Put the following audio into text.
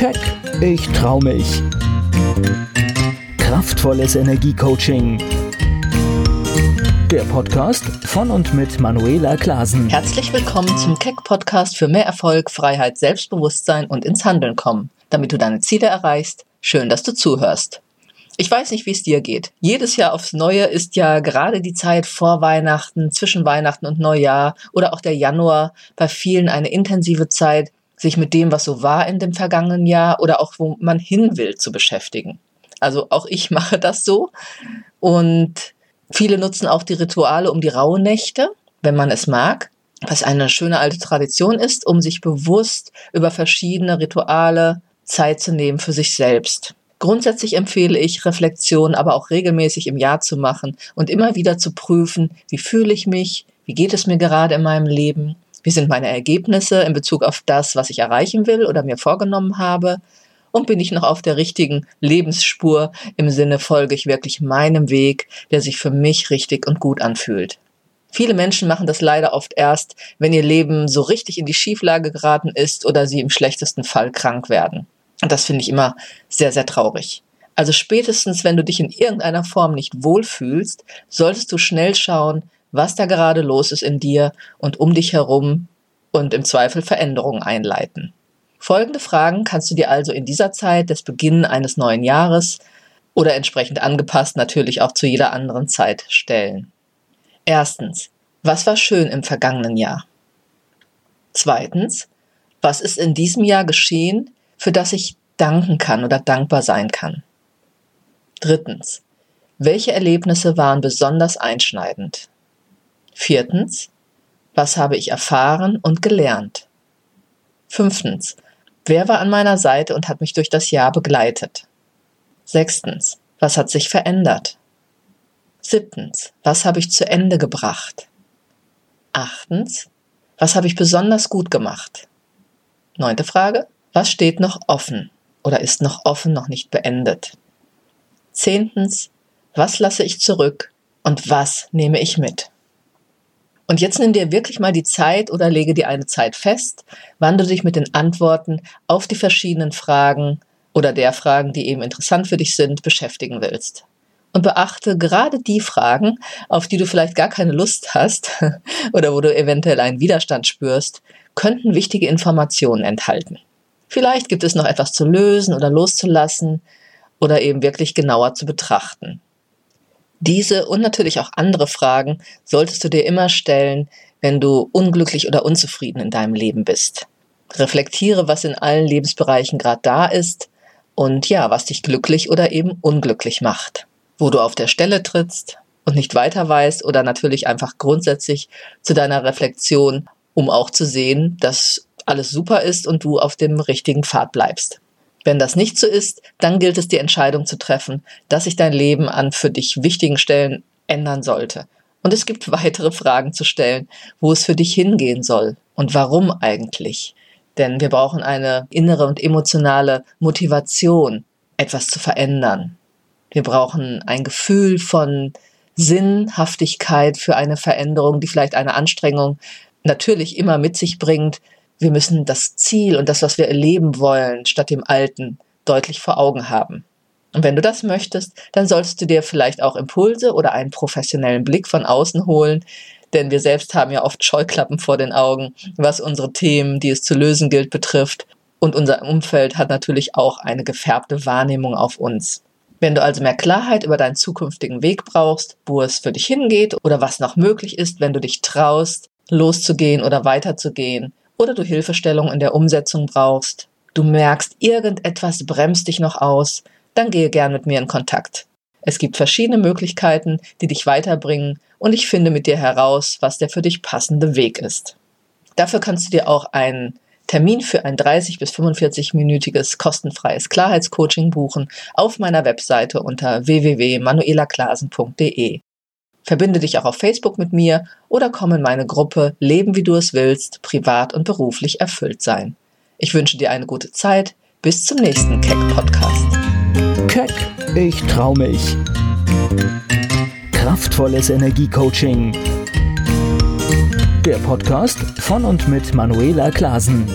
Keck, ich trau mich. Kraftvolles Energiecoaching. Der Podcast von und mit Manuela Klasen. Herzlich willkommen zum Keck Podcast für mehr Erfolg, Freiheit, Selbstbewusstsein und ins Handeln kommen, damit du deine Ziele erreichst. Schön, dass du zuhörst. Ich weiß nicht, wie es dir geht. Jedes Jahr aufs Neue ist ja gerade die Zeit vor Weihnachten, zwischen Weihnachten und Neujahr oder auch der Januar bei vielen eine intensive Zeit, sich mit dem, was so war in dem vergangenen Jahr oder auch wo man hin will, zu beschäftigen. Also auch ich mache das so. Und viele nutzen auch die Rituale um die Rauhnächte, wenn man es mag, was eine schöne alte Tradition ist, um sich bewusst über verschiedene Rituale Zeit zu nehmen für sich selbst. Grundsätzlich empfehle ich, Reflexion aber auch regelmäßig im Jahr zu machen und immer wieder zu prüfen, wie fühle ich mich, wie geht es mir gerade in meinem Leben, wie sind meine Ergebnisse in Bezug auf das, was ich erreichen will oder mir vorgenommen habe und bin ich noch auf der richtigen Lebensspur im Sinne folge ich wirklich meinem Weg, der sich für mich richtig und gut anfühlt. Viele Menschen machen das leider oft erst, wenn ihr Leben so richtig in die Schieflage geraten ist oder sie im schlechtesten Fall krank werden. Und das finde ich immer sehr, sehr traurig. Also spätestens, wenn du dich in irgendeiner Form nicht wohlfühlst, solltest du schnell schauen, was da gerade los ist in dir und um dich herum und im Zweifel Veränderungen einleiten. Folgende Fragen kannst du dir also in dieser Zeit des Beginns eines neuen Jahres oder entsprechend angepasst natürlich auch zu jeder anderen Zeit stellen. Erstens, was war schön im vergangenen Jahr? Zweitens, was ist in diesem Jahr geschehen, für das ich danken kann oder dankbar sein kann. Drittens, welche Erlebnisse waren besonders einschneidend? Viertens, was habe ich erfahren und gelernt? Fünftens, wer war an meiner Seite und hat mich durch das Jahr begleitet? Sechstens, was hat sich verändert? Siebtens, was habe ich zu Ende gebracht? Achtens, was habe ich besonders gut gemacht? Neunte Frage, was steht noch offen oder ist noch offen, noch nicht beendet? Zehntens, was lasse ich zurück und was nehme ich mit? Und jetzt nimm dir wirklich mal die Zeit oder lege dir eine Zeit fest, wann du dich mit den Antworten auf die verschiedenen Fragen oder der Fragen, die eben interessant für dich sind, beschäftigen willst. Und beachte gerade die Fragen, auf die du vielleicht gar keine Lust hast oder wo du eventuell einen Widerstand spürst, könnten wichtige Informationen enthalten. Vielleicht gibt es noch etwas zu lösen oder loszulassen oder eben wirklich genauer zu betrachten. Diese und natürlich auch andere Fragen solltest du dir immer stellen, wenn du unglücklich oder unzufrieden in deinem Leben bist. Reflektiere, was in allen Lebensbereichen gerade da ist und ja, was dich glücklich oder eben unglücklich macht. Wo du auf der Stelle trittst und nicht weiter weißt oder natürlich einfach grundsätzlich zu deiner Reflexion, um auch zu sehen, dass alles super ist und du auf dem richtigen Pfad bleibst. Wenn das nicht so ist, dann gilt es, die Entscheidung zu treffen, dass sich dein Leben an für dich wichtigen Stellen ändern sollte. Und es gibt weitere Fragen zu stellen, wo es für dich hingehen soll und warum eigentlich. Denn wir brauchen eine innere und emotionale Motivation, etwas zu verändern. Wir brauchen ein Gefühl von Sinnhaftigkeit für eine Veränderung, die vielleicht eine Anstrengung natürlich immer mit sich bringt, wir müssen das Ziel und das, was wir erleben wollen, statt dem Alten deutlich vor Augen haben. Und wenn du das möchtest, dann solltest du dir vielleicht auch Impulse oder einen professionellen Blick von außen holen, denn wir selbst haben ja oft Scheuklappen vor den Augen, was unsere Themen, die es zu lösen gilt, betrifft. Und unser Umfeld hat natürlich auch eine gefärbte Wahrnehmung auf uns. Wenn du also mehr Klarheit über deinen zukünftigen Weg brauchst, wo es für dich hingeht oder was noch möglich ist, wenn du dich traust, loszugehen oder weiterzugehen, oder du Hilfestellung in der Umsetzung brauchst, du merkst, irgendetwas bremst dich noch aus, dann gehe gern mit mir in Kontakt. Es gibt verschiedene Möglichkeiten, die dich weiterbringen und ich finde mit dir heraus, was der für dich passende Weg ist. Dafür kannst du dir auch einen Termin für ein 30 bis 45-minütiges kostenfreies Klarheitscoaching buchen auf meiner Webseite unter www.manuelaklasen.de. Verbinde dich auch auf Facebook mit mir oder komm in meine Gruppe Leben wie du es willst, privat und beruflich erfüllt sein. Ich wünsche dir eine gute Zeit. Bis zum nächsten Keck Podcast. Keck, ich trau mich. Kraftvolles Energiecoaching. Der Podcast von und mit Manuela Klasen.